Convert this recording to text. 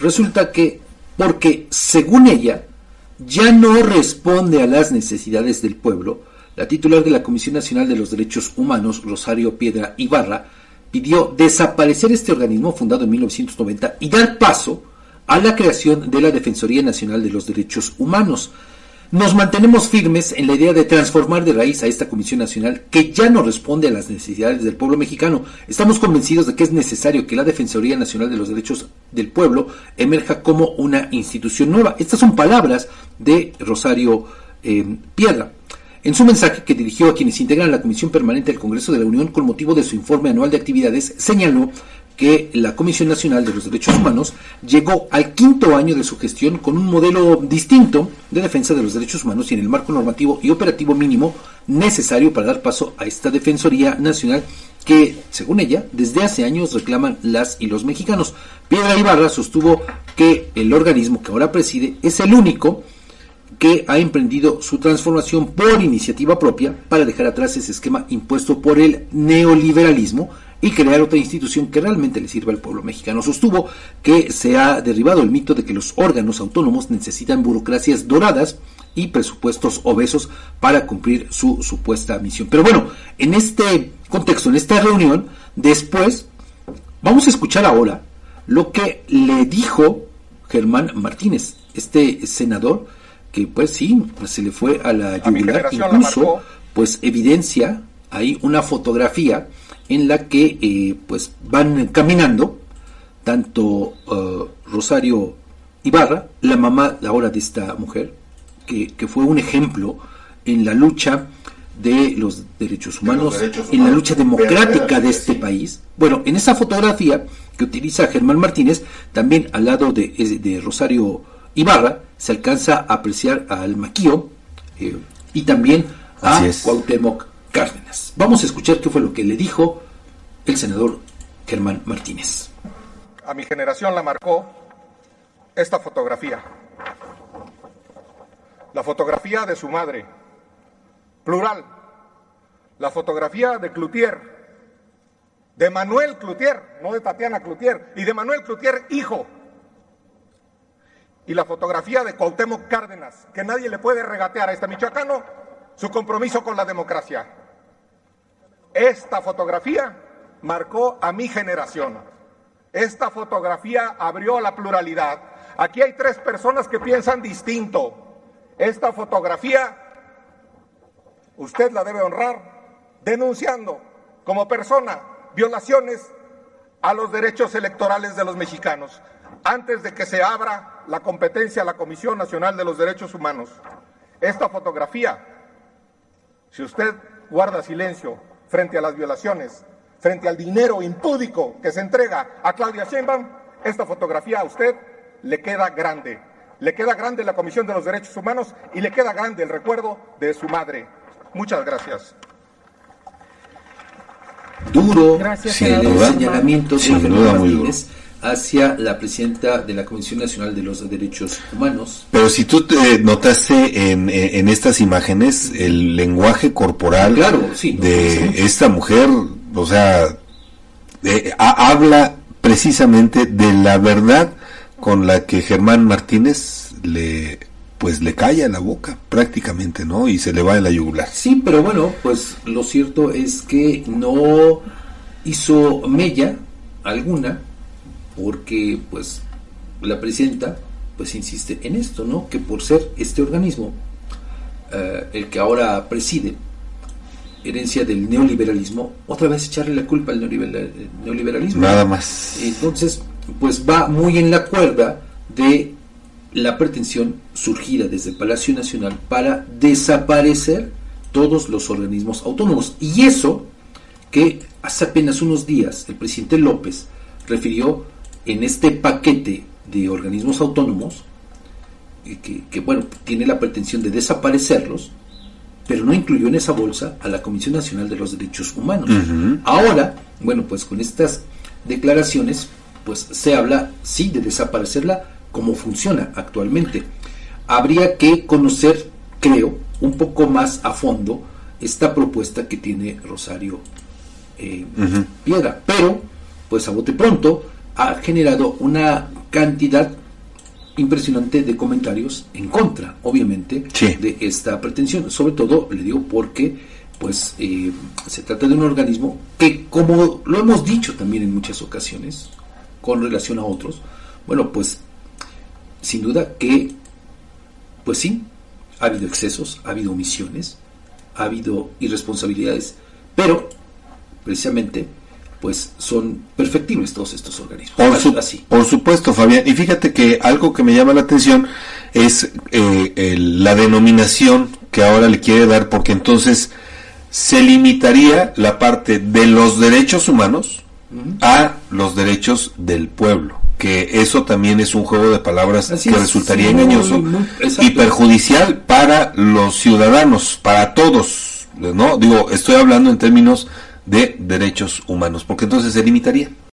resulta que, porque según ella, ya no responde a las necesidades del pueblo, la titular de la Comisión Nacional de los Derechos Humanos, Rosario Piedra Ibarra, pidió desaparecer este organismo fundado en 1990 y dar paso a la creación de la Defensoría Nacional de los Derechos Humanos. Nos mantenemos firmes en la idea de transformar de raíz a esta Comisión Nacional que ya no responde a las necesidades del pueblo mexicano. Estamos convencidos de que es necesario que la Defensoría Nacional de los Derechos del Pueblo emerja como una institución nueva. Estas son palabras de Rosario eh, Piedra. En su mensaje que dirigió a quienes integran la Comisión Permanente del Congreso de la Unión con motivo de su informe anual de actividades, señaló que la Comisión Nacional de los Derechos Humanos llegó al quinto año de su gestión con un modelo distinto de defensa de los derechos humanos y en el marco normativo y operativo mínimo necesario para dar paso a esta Defensoría Nacional que, según ella, desde hace años reclaman las y los mexicanos. Piedra Ibarra sostuvo que el organismo que ahora preside es el único que ha emprendido su transformación por iniciativa propia para dejar atrás ese esquema impuesto por el neoliberalismo y crear otra institución que realmente le sirva al pueblo mexicano. Sostuvo que se ha derribado el mito de que los órganos autónomos necesitan burocracias doradas y presupuestos obesos para cumplir su supuesta misión. Pero bueno, en este contexto, en esta reunión, después vamos a escuchar ahora lo que le dijo Germán Martínez, este senador que pues sí, se le fue a la yugular, incluso pues evidencia ahí una fotografía en la que eh, pues van caminando tanto eh, Rosario Ibarra, la mamá ahora de esta mujer, que, fue un ejemplo en la lucha de los derechos humanos, en la lucha democrática de este país. Bueno, en esa fotografía que utiliza Germán Martínez, también al lado de, de Rosario Ibarra, se alcanza a apreciar al Maquío eh, y también a Cuauhtémoc Cárdenas. Vamos a escuchar qué fue lo que le dijo el senador Germán Martínez. A mi generación la marcó esta fotografía. La fotografía de su madre, plural. La fotografía de Cloutier, de Manuel Cloutier, no de Tatiana Cloutier, y de Manuel Cloutier, hijo. Y la fotografía de Cuauhtémoc Cárdenas, que nadie le puede regatear a este michoacano su compromiso con la democracia. Esta fotografía marcó a mi generación. Esta fotografía abrió la pluralidad. Aquí hay tres personas que piensan distinto. Esta fotografía usted la debe honrar denunciando como persona violaciones a los derechos electorales de los mexicanos antes de que se abra la competencia a la Comisión Nacional de los Derechos Humanos. Esta fotografía, si usted guarda silencio frente a las violaciones frente al dinero impúdico que se entrega a Claudia Sheinbaum, esta fotografía a usted le queda grande. Le queda grande la Comisión de los Derechos Humanos y le queda grande el recuerdo de su madre. Muchas gracias. Duro gracias, el señalamiento de hacia la presidenta de la Comisión Nacional de los Derechos Humanos. Pero si tú te notaste en, en estas imágenes el lenguaje corporal de esta mujer o sea, habla precisamente de la verdad con la que Germán Martínez le pues le calla la boca prácticamente, ¿no? Y se le va de la yugular. Sí, pero bueno, pues lo cierto es que no hizo mella alguna porque pues la presidenta pues insiste en esto, ¿no? Que por ser este organismo eh, el que ahora preside herencia del neoliberalismo, otra vez echarle la culpa al neoliberalismo. Nada más. Entonces, pues va muy en la cuerda de la pretensión surgida desde Palacio Nacional para desaparecer todos los organismos autónomos. Y eso que hace apenas unos días el presidente López refirió en este paquete de organismos autónomos, eh, que, que bueno, tiene la pretensión de desaparecerlos, pero no incluyó en esa bolsa a la Comisión Nacional de los Derechos Humanos. Ahora, bueno, pues con estas declaraciones, pues se habla, sí, de desaparecerla como funciona actualmente. Habría que conocer, creo, un poco más a fondo esta propuesta que tiene Rosario eh, Piedra, pero, pues a bote pronto, ha generado una cantidad impresionante de comentarios en contra, obviamente, de esta pretensión. Sobre todo, le digo, porque pues eh, se trata de un organismo que, como lo hemos dicho también en muchas ocasiones, con relación a otros, bueno, pues sin duda que, pues sí, ha habido excesos, ha habido omisiones, ha habido irresponsabilidades, pero precisamente pues son perfectibles todos estos organismos. Por, supuesto, Fabián. Y fíjate que algo que me llama la atención es eh, la denominación que ahora le quiere dar, porque entonces se limitaría la parte de los derechos humanos a los derechos del pueblo que eso también es un juego de palabras que resultaría engañoso y perjudicial para los ciudadanos, para todos, ¿no? Digo, estoy hablando en términos de derechos humanos, porque entonces se limitaría.